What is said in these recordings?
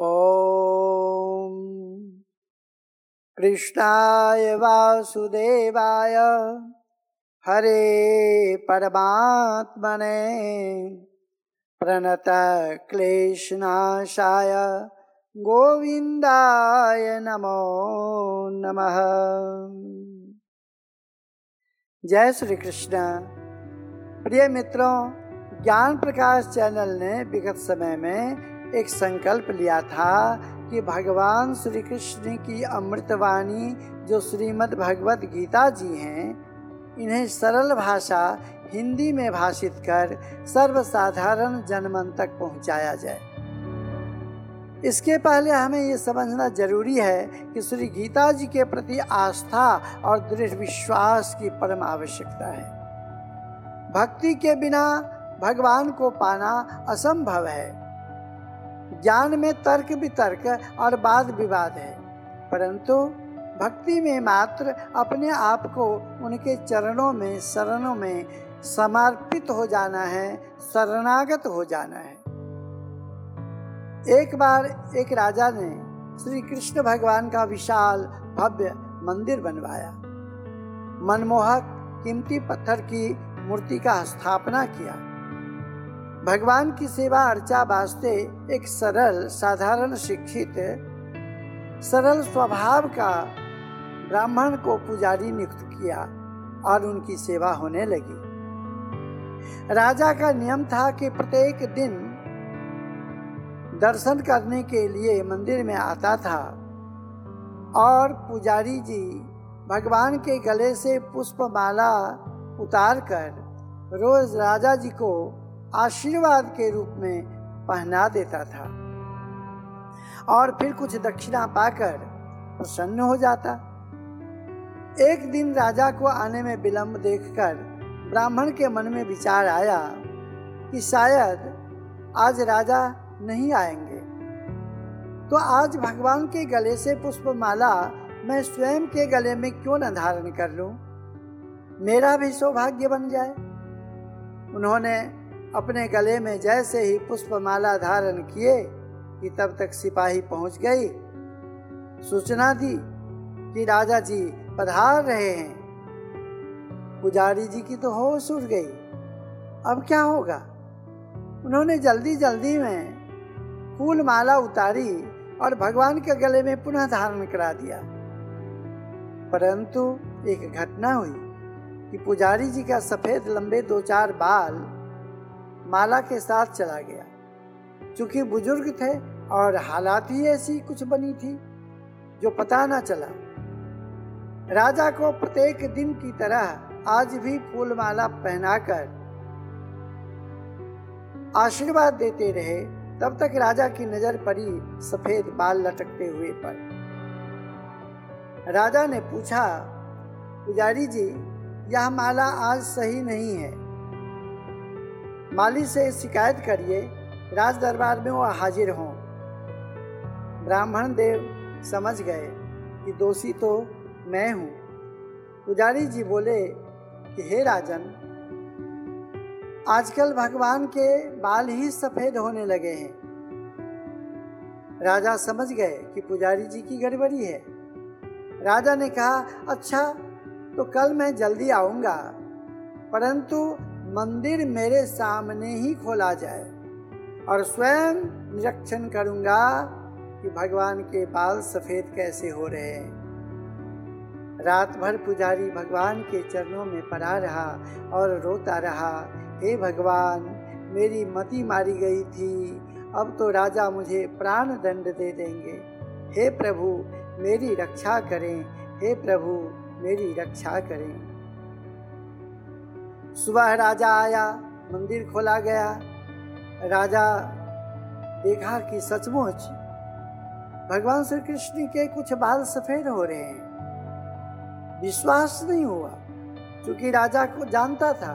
ॐ कृष्णाय वासुदेवाय हरे परमात्मने प्रणतक्लेशनाशाय गोविन्दाय नमो नमः। जय श्री कृष्ण। प्रिय मित्रों, ज्ञान प्रकाश चैनल ने विगत समय में एक संकल्प लिया था कि भगवान श्री कृष्ण की अमृतवाणी जो श्रीमद् भगवत गीता जी हैं, इन्हें सरल भाषा हिंदी में भाषित कर सर्वसाधारण जनमन तक पहुँचाया जाए। इसके पहले हमें ये समझना ज़रूरी है कि श्री गीता जी के प्रति आस्था और दृढ़ विश्वास की परम आवश्यकता है। भक्ति के बिना भगवान को पाना असंभव है। ज्ञान में तर्क वितर्क और वाद विवाद है। परंतु भक्ति में मात्र अपने आप को उनके चरणों में, शरणों में समर्पित हो जाना है, शरणागत हो जाना है। एक बार एक राजा ने श्री कृष्ण भगवान का विशाल भव्य मंदिर बनवाया। मनमोहक, कीमती पत्थर की मूर्ति का स्थापना किया। भगवान की सेवा अर्चा वास्ते एक सरल, साधारण शिक्षित, सरल स्वभाव का ब्राह्मण को पुजारी नियुक्त किया और उनकी सेवा होने लगी। राजा का नियम था कि प्रत्येक दिन दर्शन करने के लिए मंदिर में आता था और पुजारी जी भगवान के गले से पुष्पमाला उतार कर रोज राजा जी को आशीर्वाद के रूप में पहना देता था। और फिर कुछ दक्षिणा पाकर प्रसन्न हो जाता। एक दिन राजा को आने में विलंब देखकर ब्राह्मण के मन में विचार आया कि शायद आज राजा नहीं आएँगे। तो आज भगवान के गले से पुष्पमाला मैं स्वयं के गले में क्यों न धारण कर लूँ? मेरा भी सौभाग्य बन जाए। उन्होंने अपने गले में जैसे ही पुष्पमाला धारण किए कि तब तक सिपाही पहुँच गई। सूचना दी कि राजा जी पधार रहे हैं। पुजारी जी की तो होश उड़ गई। अब क्या होगा? उन्होंने जल्दी जल्दी में फूल माला उतारी और भगवान के गले में पुनः धारण करा दिया। परंतु एक घटना हुई कि पुजारी जी का सफ़ेद लंबे दो चार बाल माला के साथ चला गया। चूँकि बुज़ुर्ग थे और हालात ही ऐसी कुछ बनी थी, जो पता न चला। राजा को प्रत्येक दिन की तरह आज भी फूलमाला पहनाकर आशीर्वाद देते रहे, तब तक राजा की नज़र पड़ी सफ़ेद बाल लटकते हुए पर। राजा ने पूछा, पुजारी जी, यह माला आज सही नहीं है। माली से शिकायत करिए राज दरबार में वो हाजिर हों। ब्राह्मण देव समझ गए कि दोषी तो मैं हूँ। पुजारी जी बोले कि, हे राजन, आजकल भगवान के बाल ही सफ़ेद होने लगे हैं। राजा समझ गए कि पुजारी जी की गड़बड़ी है। राजा ने कहा अच्छा तो कल मैं जल्दी आऊँगा, परंतु मंदिर मेरे सामने ही खोला जाए और स्वयं निरीक्षण करूँगा कि भगवान के बाल सफ़ेद कैसे हो रहे हैं। रात भर पुजारी भगवान के चरणों में पड़ा रहा और रोता रहा, हे भगवान, मेरी मति मारी गई थी, अब तो राजा मुझे प्राण दंड दे देंगे। हे प्रभु, मेरी रक्षा करें, हे प्रभु, मेरी रक्षा करें। सुबह राजा आया, मंदिर खोला गया। राजा देखा कि सचमुच भगवान श्री कृष्ण के कुछ बाल सफ़ेद हो रहे हैं। विश्वास नहीं हुआ, क्योंकि राजा को जानता था।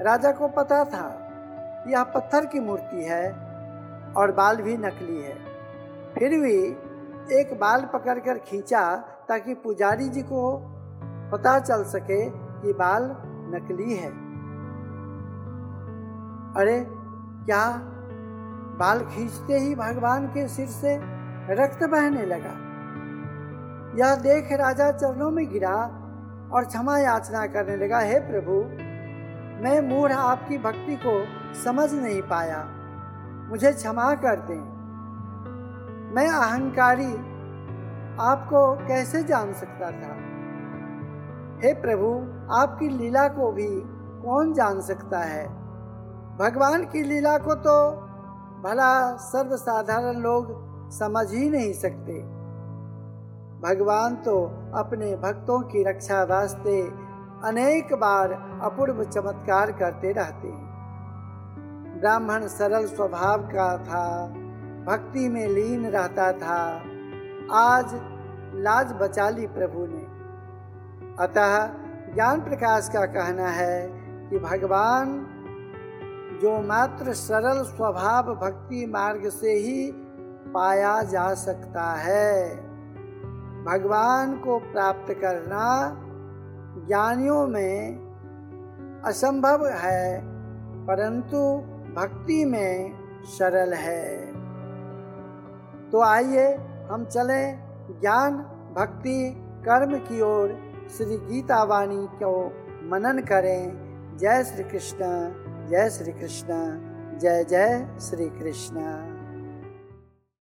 राजा को पता था यह पत्थर की मूर्ति है और बाल भी नकली है। फिर भी एक बाल पकड़कर खींचा ताकि पुजारी जी को पता चल सके कि बाल नकली है। अरे, क्या बाल खींचते ही भगवान के सिर से रक्त बहने लगा? यह देख राजा चरणों में गिरा और क्षमा याचना करने लगा, हे प्रभु, मैं मूढ़ आपकी भक्ति को समझ नहीं पाया। मुझे क्षमा कर दें। मैं अहंकारी आपको कैसे जान सकता था? हे प्रभु, आपकी लीला को भी कौन जान सकता है? भगवान की लीला को तो भला सर्वसाधारण लोग समझ ही नहीं सकते। भगवान तो अपने भक्तों की रक्षा वास्ते अनेक बार अपूर्व चमत्कार करते रहते हैं। ब्राह्मण सरल स्वभाव का था, भक्ति में लीन रहता था। आज लाज बचा ली प्रभु ने। अतः ज्ञान प्रकाश का कहना है कि भगवान जो मात्र सरल स्वभाव भक्ति मार्ग से ही पाया जा सकता है। भगवान को प्राप्त करना ज्ञानियों में असंभव है, परंतु भक्ति में सरल है। तो आइए हम चलें ज्ञान, भक्ति, कर्म की ओर। श्री गीता वाणी को मनन करें। जय श्री कृष्ण जय श्री कृष्ण जय जय श्री कृष्ण